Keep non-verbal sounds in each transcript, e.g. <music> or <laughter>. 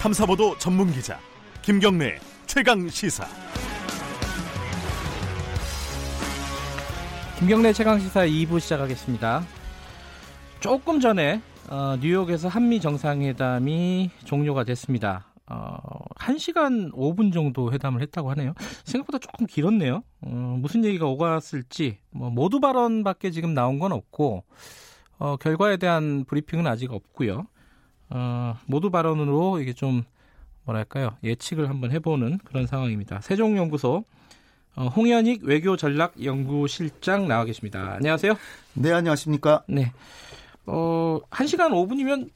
탐사보도 전문 기자 김경래 최강 시사. 김경래 최강 시사 2부 시작하겠습니다. 조금 전에 어, 뉴욕에서 한미 정상회담이 종료가 됐습니다. 어, 1시간 5분 정도 회담을 했다고 하네요. 생각보다 조금 길었네요. 어, 무슨 얘기가 오갔을지 뭐 모두 발언밖에 지금 나온 건 없고 어, 결과에 대한 브리핑은 아직 없고요. 어, 모두 발언으로 이게 좀 뭐랄까요 예측을 한번 해보는 그런 상황입니다. 세종연구소 어, 홍현익 외교 전략 연구실장 나와 계십니다. 안녕하세요. 네, 안녕하십니까? 네. 어, 1시간 5분이면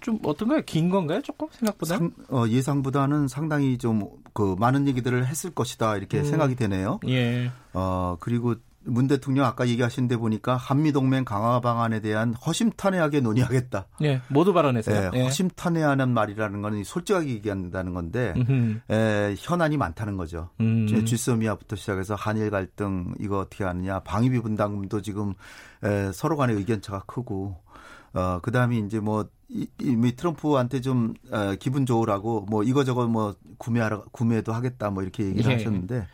좀 어떤가요? 긴 건가요? 조금 생각보다? 상, 어, 예상보다는 상당히 좀 그 많은 얘기들을 했을 것이다 이렇게 음. 생각이 되네요. 예. 어, 그리고 문 대통령 아까 얘기하신 데 보니까 한미동맹 강화 방안에 대한 허심탄회하게 논의하겠다. 네, 모두 발언했어요. 네, 허심탄회하는 말이라는 건 솔직하게 얘기한다는 건데 에, 현안이 많다는 거죠. 음. 쥐소미아부터 시작해서 한일 갈등 이거 어떻게 하느냐, 방위비 분담금도 지금 에, 서로 간의 의견차가 크고 어, 그 다음에 이제 뭐, 이, 이 트럼프한테 좀, 어, 기분 좋으라고, 뭐, 이거저거 뭐, 구매하라, 구매도 하겠다, 뭐, 이렇게 얘기를 예. 하셨는데,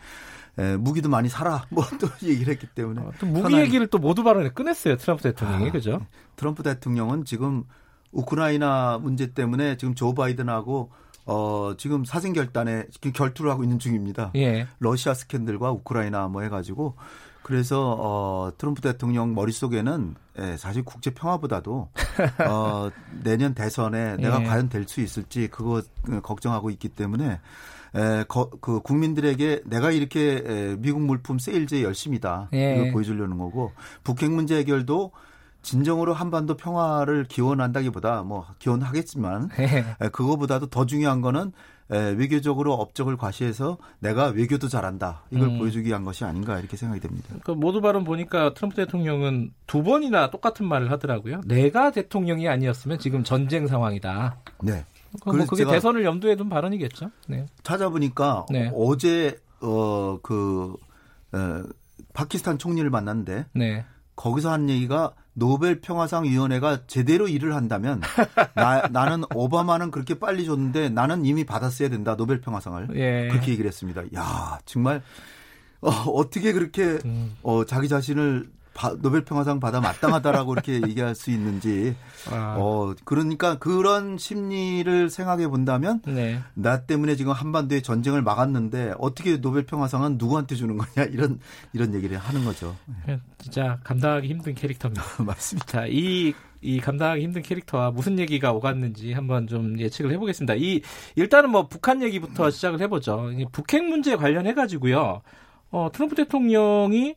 에, 무기도 많이 사라, <laughs> 뭐, 또 얘기를 했기 때문에. 어, 또 무기 편한... 얘기를 또 모두 발언에 꺼냈어요, 트럼프 대통령이, 아, 그죠? 트럼프 대통령은 지금 우크라이나 문제 때문에 지금 조 바이든하고 어, 지금 사생 결단에 지금 결투를 하고 있는 중입니다. 예. 러시아 스캔들과 우크라이나 뭐 해가지고 그래서 어, 트럼프 대통령 머릿속에는 예, 사실 국제 평화보다도 <laughs> 어, 내년 대선에 내가 예. 과연 될 수 있을지 그거 그 걱정하고 있기 때문에 에, 거, 그 국민들에게 내가 이렇게 에, 미국 물품 세일즈에 열심이다 예. 이걸 보여주려는 거고 북핵 문제 해결도 진정으로 한반도 평화를 기원한다기보다 뭐 기원하겠지만 에, 그거보다도 더 중요한 거는 에, 외교적으로 업적을 과시해서 내가 외교도 잘한다 이걸 음. 보여주기 위한 것이 아닌가 이렇게 생각이 됩니다. 그 모두 발언 보니까 트럼프 대통령은 두 번이나 똑같은 말을 하더라고요. 내가 대통령이 아니었으면 지금 전쟁 상황이다. 네. 뭐 그게 대선을 염두에 둔 발언이겠죠. 네. 찾아보니까 네. 어제 어그 어, 파키스탄 총리를 만났는데 네. 거기서 한 얘기가 노벨 평화상 위원회가 제대로 일을 한다면 <laughs> 나, 나는 오바마는 그렇게 빨리 줬는데 나는 이미 받았어야 된다 노벨 평화상을 예. 그렇게 얘기를 했습니다. 야 정말 어, 어떻게 그렇게 음. 어, 자기 자신을 바, 노벨 평화상 받아 마땅하다라고 <laughs> 이렇게 얘기할 수 있는지 아. 어 그러니까 그런 심리를 생각해 본다면 네. 나 때문에 지금 한반도에 전쟁을 막았는데 어떻게 노벨 평화상은 누구한테 주는 거냐 이런 이런 얘기를 하는 거죠. 네, 진짜 감당하기 힘든 캐릭터입니다. <laughs> 맞습니다. 이이 감당하기 힘든 캐릭터와 무슨 얘기가 오갔는지 한번 좀 예측을 해보겠습니다. 이 일단은 뭐 북한 얘기부터 시작을 해보죠. 북핵 문제 관련해 가지고요. 어, 트럼프 대통령이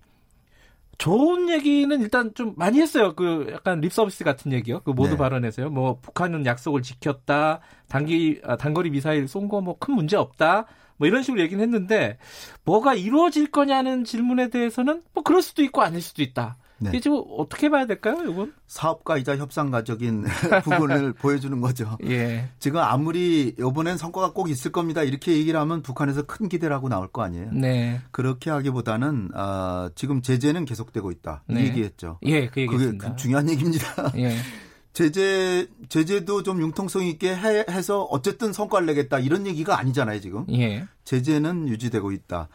좋은 얘기는 일단 좀 많이 했어요. 그 약간 립 서비스 같은 얘기요. 그 모두 네. 발언에서요. 뭐 북한은 약속을 지켰다. 단기 아, 단거리 미사일 쏜 거 뭐 큰 문제 없다. 뭐 이런 식으로 얘기는 했는데 뭐가 이루어질 거냐는 질문에 대해서는 뭐 그럴 수도 있고 아닐 수도 있다. 네. 이게 지금 어떻게 봐야 될까요, 이건? 사업가이자 협상가적인 <laughs> 부분을 보여주는 거죠. 예. 지금 아무리 이번엔 성과가 꼭 있을 겁니다. 이렇게 얘기를 하면 북한에서 큰 기대를 하고 나올 거 아니에요. 네. 그렇게 하기보다는 어, 지금 제재는 계속되고 있다. 네. 이 얘기했죠. 예, 그 얘기했습니다. 그게 중요한 얘기입니다. 예. <laughs> 제재 제재도 좀 융통성 있게 해, 해서 어쨌든 성과를 내겠다 이런 얘기가 아니잖아요 지금. 예. 제재는 유지되고 있다.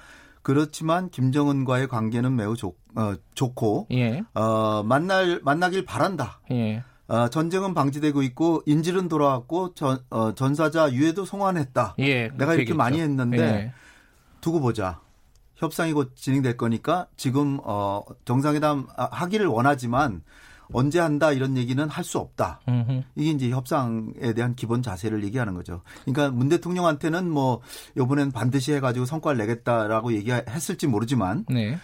그렇지만 김정은과의 관계는 매우 좋, 어, 좋고 예. 어, 만날 만나길 바란다. 예. 어, 전쟁은 방지되고 있고 인질은 돌아왔고 전, 어, 전사자 유해도 송환했다. 예, 내가 이렇게 많이 했는데 예. 두고 보자. 협상이 곧 진행될 거니까 지금 어, 정상회담 하기를 원하지만 언제 한다 이런 얘기는 할 수 없다. 음흠. 이게 이제 협상에 대한 기본 자세를 얘기하는 거죠. 그러니까 문 대통령한테는 뭐 이번엔 반드시 해가지고 성과를 내겠다라고 얘기했을지 모르지만 네.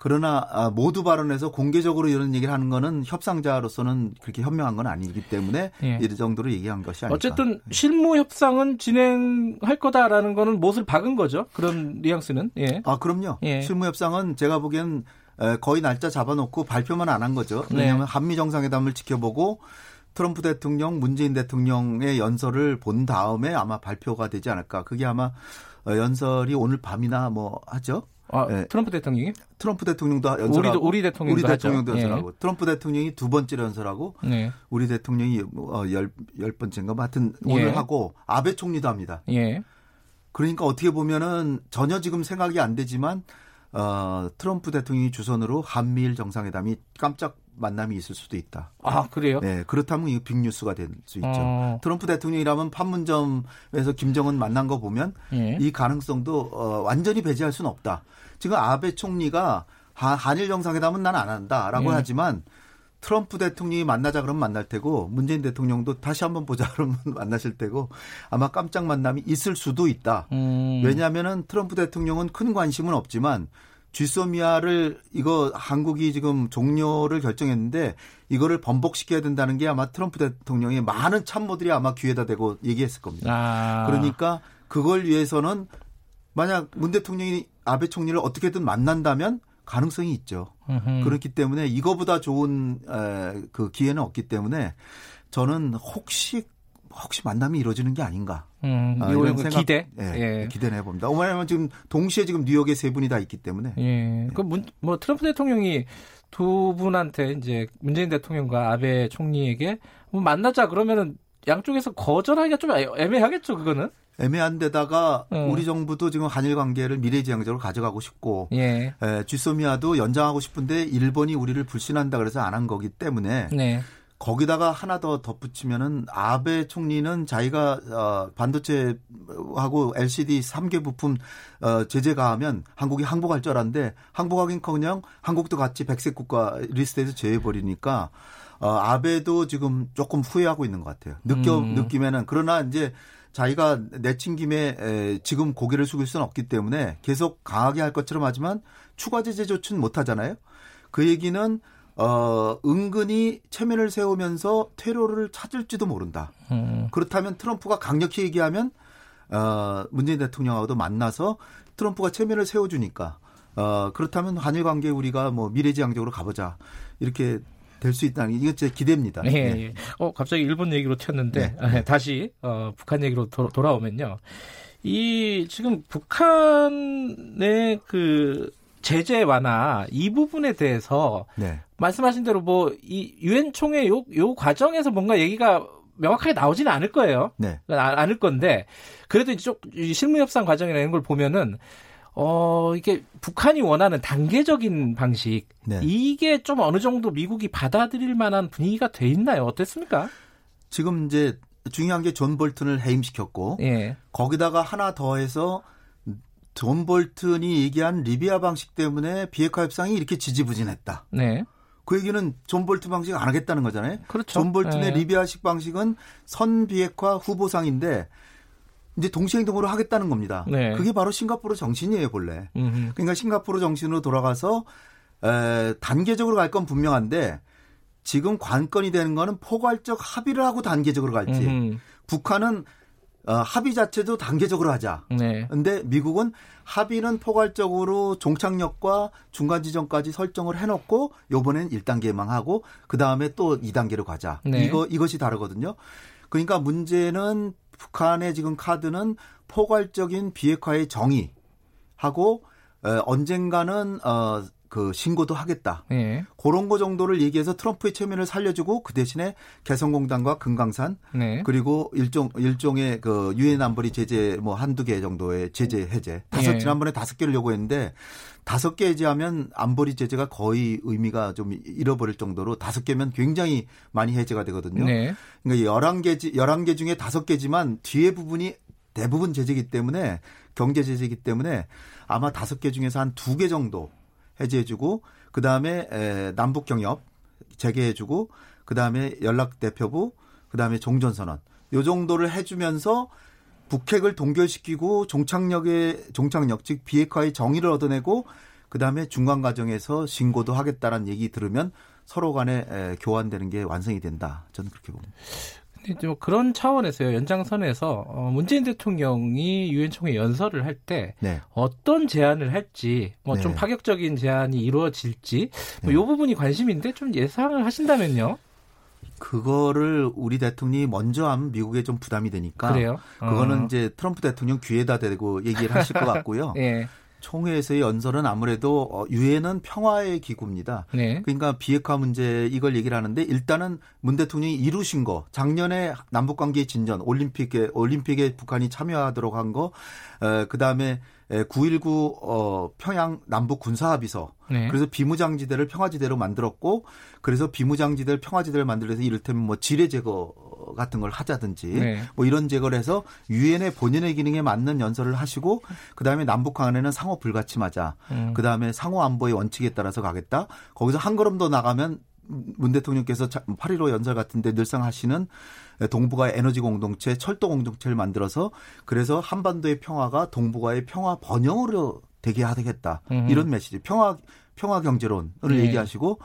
그러나 아, 모두 발언해서 공개적으로 이런 얘기를 하는 거는 협상자로서는 그렇게 현명한 건 아니기 때문에 예. 이 정도로 얘기한 것이 아닐까. 어쨌든 실무 협상은 진행할 거다라는 거는 못을 박은 거죠. 그런 뉘앙스는. 예. 아 그럼요. 예. 실무 협상은 제가 보기엔 거의 날짜 잡아놓고 발표만 안 한 거죠. 네. 왜냐하면 네. 한미 정상회담을 지켜보고 트럼프 대통령, 문재인 대통령의 연설을 본 다음에 아마 발표가 되지 않을까. 그게 아마 어, 연설이 오늘 밤이나 뭐 하죠. 아, 예. 트럼프 대통령이? 트럼프 대통령도 연설하고 우리, 우리 대통령도, 우리 대통령도 하죠. 연설하고 예. 트럼프 대통령이 두 번째 연설하고 예. 우리 대통령이 어, 열, 열 번째인가 뭐 하여튼 오늘 예. 하고 아베 총리도 합니다. 예. 그러니까 어떻게 보면은 전혀 지금 생각이 안 되지만 어, 트럼프 대통령이 주선으로 한미일 정상회담이 깜짝 만남이 있을 수도 있다. 아 그래요? 네, 그렇다면 이거 빅뉴스가 될 수 있죠. 어. 트럼프 대통령이라면 판문점에서 김정은 만난 거 보면 예. 이 가능성도 어, 완전히 배제할 수는 없다. 지금 아베 총리가 한일 정상회담은 난 안 한다라고 예. 하지만 트럼프 대통령이 만나자 그러면 만날 테고 문재인 대통령도 다시 한번 보자 <laughs> 그러면 만나실 테고 아마 깜짝 만남이 있을 수도 있다. 음. 왜냐하면은 트럼프 대통령은 큰 관심은 없지만 쥐소미아를 이거 한국이 지금 종료를 결정했는데 이거를 번복시켜야 된다는 게 아마 트럼프 대통령의 많은 참모들이 아마 귀에다 대고 얘기했을 겁니다. 아. 그러니까 그걸 위해서는 만약 문 대통령이 아베 총리를 어떻게든 만난다면 가능성이 있죠. 으흠. 그렇기 때문에 이거보다 좋은 에, 그 기회는 없기 때문에 저는 혹시 혹시 만남이 이루어지는 게 아닌가. 음, 아, 이런 생각, 기대? 예, 예. 기대는 해봅니다. 왜냐하면 지금 동시에 지금 뉴욕에 세 분이 다 있기 때문에. 예. 예. 그 문, 뭐 트럼프 대통령이 두 분한테 이제 문재인 대통령과 아베 총리에게 뭐 만나자 그러면은 양쪽에서 거절하기가 좀 애매하겠죠, 그거는? 애매한 데다가 음. 우리 정부도 지금 한일 관계를 미래지향적으로 가져가고 싶고 예. 에, 쥐소미아도 연장하고 싶은데 일본이 우리를 불신한다 그래서 안 한 거기 때문에 네. 거기다가 하나 더 덧붙이면은 아베 총리는 자기가 어 반도체하고 LCD 3개 부품 어 제재 가하면 한국이 항복할 줄 알았는데 항복하긴 커녕 한국도 같이 백색 국가 리스트에서 제외해 버리니까 어 아베도 지금 조금 후회하고 있는 것 같아요. 느껴 음. 느끼면은 그러나 이제 자기가 내친 김에 에, 지금 고개를 숙일 수는 없기 때문에 계속 강하게 할 것처럼 하지만 추가 제재 조치는 못 하잖아요. 그 얘기는 어, 은근히 체면을 세우면서 퇴로를 찾을지도 모른다. 음. 그렇다면 트럼프가 강력히 얘기하면 어, 문재인 대통령하고도 만나서 트럼프가 체면을 세워주니까 어, 그렇다면 한일 관계 우리가 뭐 미래지향적으로 가보자 이렇게 될 수 있다는 이게 제 기대입니다. 예, 네. 예. 어 갑자기 일본 얘기로 튀었는데 네. 다시 어, 북한 얘기로 도, 돌아오면요. 이 지금 북한의 그 제재 완화 이 부분에 대해서 네. 말씀하신 대로 뭐 이 유엔 총회 요, 요 과정에서 뭔가 얘기가 명확하게 나오지는 않을 거예요. 네. 아, 않을 건데 그래도 이쪽 실무 협상 과정이라는 걸 보면은 어 이게 북한이 원하는 단계적인 방식 네. 이게 좀 어느 정도 미국이 받아들일 만한 분위기가 돼 있나요? 어땠습니까? 지금 이제 중요한 게 존 볼튼을 해임시켰고 예. 거기다가 하나 더해서 존 볼튼이 얘기한 리비아 방식 때문에 비핵화 협상이 이렇게 지지부진했다. 네. 그 얘기는 존 볼튼 방식 안 하겠다는 거잖아요. 그렇죠. 존 볼튼의 네. 리비아식 방식은 선 비핵화 후보상인데 이제 동시 행동으로 하겠다는 겁니다. 네. 그게 바로 싱가포르 정신이에요, 본래. 음흠. 그러니까 싱가포르 정신으로 돌아가서 에, 단계적으로 갈 건 분명한데 지금 관건이 되는 거는 포괄적 합의를 하고 단계적으로 갈지. 음흠. 북한은 어, 합의 자체도 단계적으로 하자. 네. 근데 미국은 합의는 포괄적으로 종착역과 중간 지점까지 설정을 해놓고 요번엔 1단계만 하고 그 다음에 또 2단계로 가자. 네. 이거 이것이 다르거든요. 그러니까 문제는 북한의 지금 카드는 포괄적인 비핵화의 정의하고 어, 언젠가는 어, 그 신고도 하겠다. 네. 그런 거 정도를 얘기해서 트럼프의 체면을 살려주고 그 대신에 개성공단과 금강산 네. 그리고 일종 일종의 그 유엔 안보리 제재 뭐 한두 개 정도의 제재 해제 다섯 네. 지난번에 다섯 개를 요구했는데 다섯 개 해제하면 안보리 제재가 거의 의미가 좀 잃어버릴 정도로 다섯 개면 굉장히 많이 해제가 되거든요. 네. 그러니까 열한 개 열한 개 중에 다섯 개지만 뒤에 부분이 대부분 제재이기 때문에 경제 제재이기 때문에 아마 다섯 개 중에서 한 두 개 정도 해제해주고 그 다음에 남북 경협 재개해주고 그 다음에 연락 대표부 그 다음에 종전 선언 요 정도를 해주면서 북핵을 동결시키고 종착역의 종착역 즉 비핵화의 정의를 얻어내고 그 다음에 중간 과정에서 신고도 하겠다라는 얘기 들으면 서로 간에 교환되는 게 완성이 된다. 저는 그렇게 봅니다. 좀 그런 차원에서요 연장선에서 어, 문재인 대통령이 유엔 총회 연설을 할때 네. 어떤 제안을 할지 뭐좀 네. 파격적인 제안이 이루어질지 뭐이 네. 부분이 관심인데 좀 예상을 하신다면요. 그거를 우리 대통령이 먼저 하면 미국에 좀 부담이 되니까 그래요? 어. 그거는 이제 트럼프 대통령 귀에다 대고 얘기를 하실 것 같고요. <laughs> 예. 총회에서의 연설은 아무래도 어, 유엔은 평화의 기구입니다. 네. 그러니까 비핵화 문제 이걸 얘기를 하는데 일단은 문 대통령이 이루신 거 작년에 남북 관계 진전 올림픽에 올림픽에 북한이 참여하도록 한 거, 어, 그 다음에 9.19 어, 평양 남북 군사합의서. 네. 그래서 비무장지대를 평화지대로 만들었고, 그래서 비무장지대를 평화지대를 만들어서 이를테면 뭐 지뢰 제거 같은 걸 하자든지, 네. 뭐 이런 제거를 해서 유엔의 본연의 기능에 맞는 연설을 하시고, 그 다음에 남북 간에는 상호 불가침하자. 음. 그 다음에 상호 안보의 원칙에 따라서 가겠다. 거기서 한 걸음 더 나가면 문 대통령께서 8.15 연설 같은데 늘상 하시는 동북아 에너지 공동체, 철도 공동체를 만들어서 그래서 한반도의 평화가 동북아의 평화 번영으로 되게 하겠다. 음. 이런 메시지. 평화 평화 경제론을 네. 얘기하시고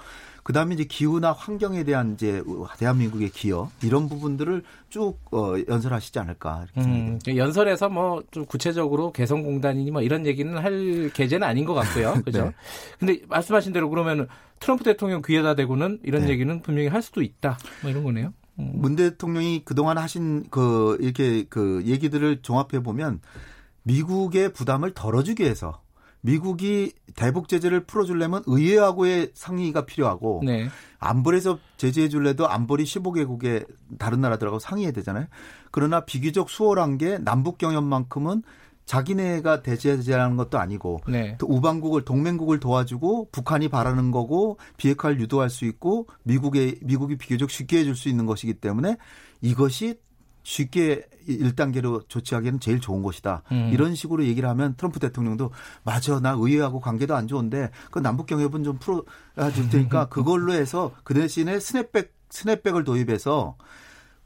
그다음에 이제 기후나 환경에 대한 이제 대한민국의 기여 이런 부분들을 쭉 어, 연설하시지 않을까 이렇게 음, 연설에서 뭐 좀 구체적으로 개성공단이니 뭐 이런 얘기는 할 계제는 아닌 것 같고요. <laughs> 그죠? 네. 근데 말씀하신 대로 그러면 트럼프 대통령 귀에다 대고는 이런 네. 얘기는 분명히 할 수도 있다. 뭐 이런 거네요. 음. 문 대통령이 그동안 하신 그 이렇게 그 얘기들을 종합해 보면 미국의 부담을 덜어주기 위해서 미국이 대북 제재를 풀어주려면 의회하고의 상의가 필요하고 네. 안보리에서 제재해 줄래도 안보리 15개국의 다른 나라들하고 상의해야 되잖아요. 그러나 비교적 수월한 게 남북 경협만큼은 자기네가 대제하는 것도 아니고 네. 또 우방국을 동맹국을 도와주고 북한이 바라는 거고 비핵화를 유도할 수 있고 미국의 미국이 비교적 쉽게 해줄 수 있는 것이기 때문에 이것이 쉽게 1단계로 조치하기에는 제일 좋은 것이다. 음. 이런 식으로 얘기를 하면 트럼프 대통령도 맞아 나 의회하고 관계도 안 좋은데 그 남북 경협은 좀 풀어 줄 테니까 <laughs> 그걸로 해서 그 대신에 스냅백 스냅백을 도입해서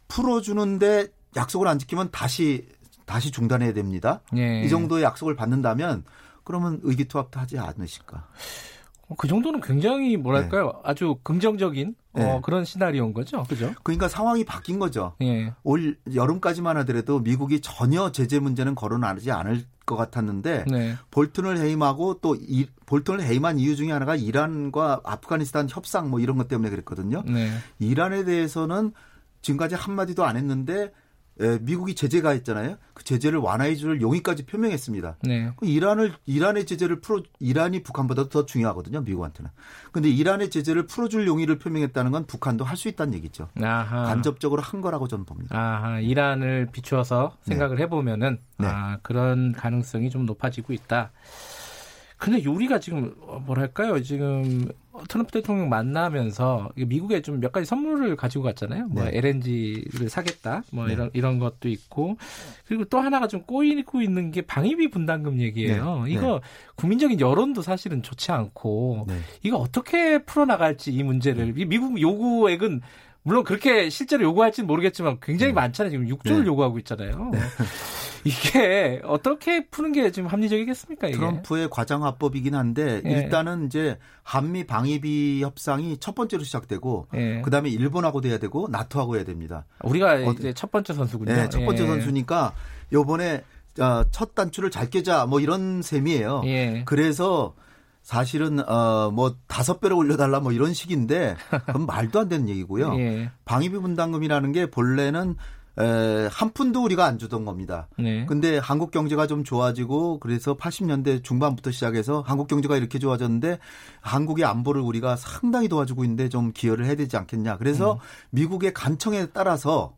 풀어 주는데 약속을 안 지키면 다시 다시 중단해야 됩니다. 예. 이 정도의 약속을 받는다면 그러면 의기투합도 하지 않으실까? 어, 그 정도는 굉장히 뭐랄까요 네. 아주 긍정적인 어, 네. 어, 그런 시나리오인 거죠, 그죠? 그러니까 상황이 바뀐 거죠. 예. 올 여름까지만 하더라도 미국이 전혀 제재 문제는 거론하지 않을 것 같았는데 네. 볼튼을 해임하고 또 이, 볼튼을 해임한 이유 중에 하나가 이란과 아프가니스탄 협상 뭐 이런 것 때문에 그랬거든요. 네. 이란에 대해서는 지금까지 한 마디도 안 했는데 예, 미국이 제재가 있잖아요. 그 제재를 완화해 줄 용의까지 표명했습니다. 네. 그 이란을 이란의 제재를 풀어 이란이 북한보다 더 중요하거든요. 미국한테는. 근데 이란의 제재를 풀어 줄 용의를 표명했다는 건 북한도 할 수 있다는 얘기죠. 아하. 간접적으로 한 거라고 저는 봅니다. 아하, 이란을 비추어서 생각을 네. 해 보면은 네. 아, 그런 가능성이 좀 높아지고 있다. 근데 요리가 지금 뭐랄까요? 지금 트럼프 대통령 만나면서 미국에 좀 몇 가지 선물을 가지고 갔잖아요. 뭐 네. LNG를 사겠다, 뭐 네. 이런 이런 것도 있고 그리고 또 하나가 좀 꼬이고 있는 게 방위비 분담금 얘기예요. 네. 이거 네. 국민적인 여론도 사실은 좋지 않고 네. 이거 어떻게 풀어 나갈지 이 문제를 미국 요구액은 물론 그렇게 실제로 요구할지는 모르겠지만 굉장히 네. 많잖아요. 지금 6조를 요구하고 있잖아요. <laughs> 이게 어떻게 푸는 게 지금 합리적이겠습니까? 이게? 트럼프의 과장화법이긴 한데 예. 일단은 이제 한미 방위비 협상이 첫 번째로 시작되고 예. 그다음에 일본하고 돼야 되고 나토하고 해야 됩니다. 우리가 어, 이제 첫 번째 선수군요. 네, 첫 번째 예. 선수니까 요번에 어, 첫 단추를 잘 깨자 뭐 이런 셈이에요. 예. 그래서 사실은 어뭐 다섯 배로 올려달라 뭐 이런 식인데 그건 말도 안 되는 얘기고요. <laughs> 예. 방위비 분담금이라는 게 본래는 에, 한 푼도 우리가 안 주던 겁니다. 네. 근데 한국 경제가 좀 좋아지고 그래서 80년대 중반부터 시작해서 한국 경제가 이렇게 좋아졌는데 한국의 안보를 우리가 상당히 도와주고 있는데 좀 기여를 해야 되지 않겠냐. 그래서 음. 미국의 간청에 따라서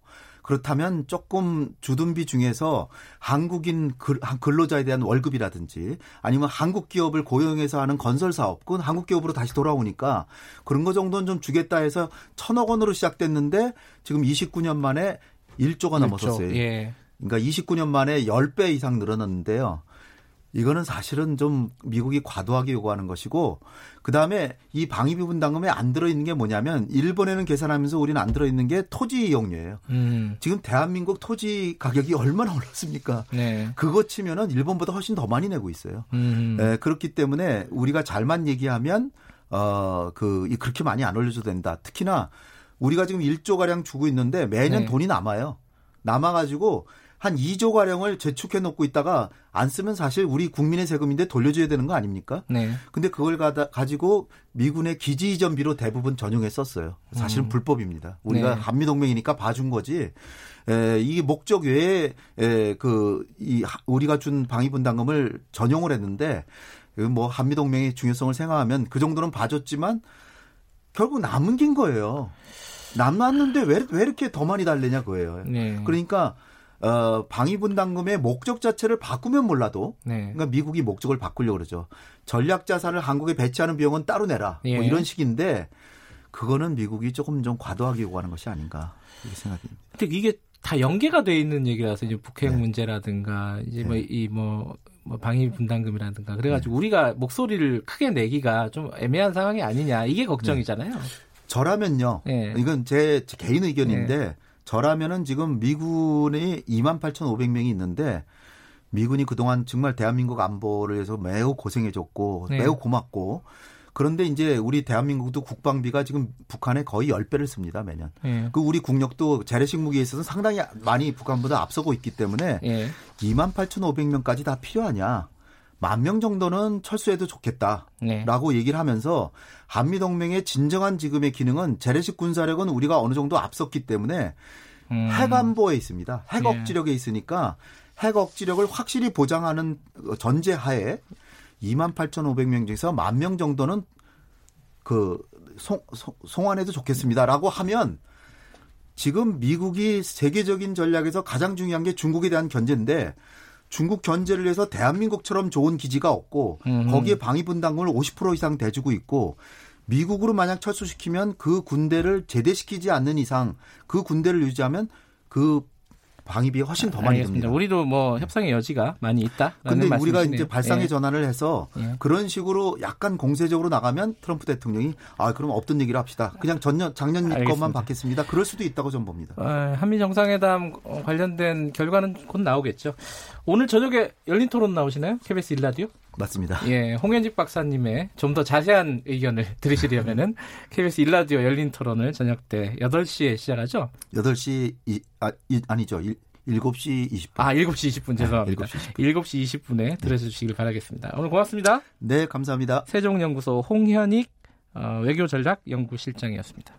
그렇다면 조금 주둔비 중에서 한국인 근로자에 대한 월급이라든지 아니면 한국 기업을 고용해서 하는 건설 사업, 그건 한국 기업으로 다시 돌아오니까 그런 거 정도는 좀 주겠다 해서 천억 원으로 시작됐는데 지금 29년 만에 1조가 넘었었어요. 예. 그러니까 29년 만에 10배 이상 늘어났는데요. 이거는 사실은 좀 미국이 과도하게 요구하는 것이고 그다음에 이 방위비 분담금에 안 들어 있는 게 뭐냐면 일본에는 계산하면서 우리는 안 들어 있는 게 토지 이용료예요. 음. 지금 대한민국 토지 가격이 얼마나 올랐습니까? 네. 그거 치면은 일본보다 훨씬 더 많이 내고 있어요. 음. 네, 그렇기 때문에 우리가 잘만 얘기하면 어그 그렇게 많이 안 올려줘도 된다. 특히나 우리가 지금 1조 가량 주고 있는데 매년 네. 돈이 남아요. 남아 가지고 한 2조 가량을 제축해 놓고 있다가 안 쓰면 사실 우리 국민의 세금인데 돌려줘야 되는 거 아닙니까? 네. 근데 그걸 가다, 가지고 미군의 기지 이전비로 대부분 전용해 썼어요. 사실은 음. 불법입니다. 우리가 네. 한미 동맹이니까 봐준 거지. 에, 이 목적 외에 에, 그, 이, 우리가 준 방위 분담금을 전용을 했는데, 그 뭐, 한미 동맹의 중요성을 생각하면 그 정도는 봐줬지만, 결국 남은 긴 거예요. 남았는데 왜, 왜 이렇게 더 많이 달래냐 그거예요. 네. 그러니까 어, 방위분담금의 목적 자체를 바꾸면 몰라도 네. 그러니까 미국이 목적을 바꾸려고 그러죠. 전략 자산을 한국에 배치하는 비용은 따로 내라. 뭐 예. 뭐 이런 식인데 그거는 미국이 조금 좀 과도하게 요구하는 것이 아닌가 이렇게 생각됩니다. 근데 이게 다 연계가 돼 있는 얘기라서 이제 북핵 네. 문제라든가 이제 뭐 네. 뭐이뭐 뭐 방위 분담금이라든가 그래가지고 네. 우리가 목소리를 크게 내기가 좀 애매한 상황이 아니냐 이게 걱정이잖아요. 네. 저라면요. 네. 이건 제 개인 의견인데 네. 저라면은 지금 미군이 2만 8,500명이 있는데 미군이 그동안 정말 대한민국 안보를 위해서 매우 고생해줬고 네. 매우 고맙고 그런데 이제 우리 대한민국도 국방비가 지금 북한에 거의 10배를 씁니다, 매년. 예. 그 우리 국력도 재래식 무기에 있어서 상당히 많이 북한보다 앞서고 있기 때문에 예. 2만 8,500명까지 다 필요하냐. 만 명 정도는 철수해도 좋겠다라고 네. 얘기를 하면서 한미 동맹의 진정한 지금의 기능은 재래식 군사력은 우리가 어느 정도 앞섰기 때문에 음. 핵 안보에 있습니다. 핵 예. 억지력에 있으니까 핵 억지력을 확실히 보장하는 전제하에 2만 8,500명 중에서 만 명 정도는 그 송, 송환해도 좋겠습니다라고 하면 지금 미국이 세계적인 전략에서 가장 중요한 게 중국에 대한 견제인데 중국 견제를 해서 대한민국처럼 좋은 기지가 없고 음흠. 거기에 방위 분담금을 50% 이상 대주고 있고 미국으로 만약 철수시키면 그 군대를 제대시키지 않는 이상 그 군대를 유지하면 그 방위비가 훨씬 더 많이 알겠습니다. 듭니다. 우리도 뭐 협상의 여지가 많이 있다. 근데 우리가 이제 발상의 예. 전환을 해서 예. 그런 식으로 약간 공세적으로 나가면 트럼프 대통령이 아 그럼 없던 얘기를 합시다. 그냥 전년 작년 알겠습니다. 것만 받겠습니다. 그럴 수도 있다고 전 봅니다. 아, 한미 정상회담 관련된 결과는 곧 나오겠죠. 오늘 저녁에 열린 토론 나오시나요? KBS 일라디오? 맞습니다. 예, 홍현직 박사님의 좀 더 자세한 의견을 <laughs> 들으시려면은 KBS 일라디오 열린 토론을 저녁 때 8시에 시작하죠? 8시 이, 아, 이, 아니죠. 7시 20분. 아, 7시 20분 죄송합니다. 7시 20분. 7시 20분에 들어 주시길 바라겠습니다. 오늘 고맙습니다. 네, 감사합니다. 세종연구소 홍현익 어, 외교전략 연구실장이었습니다.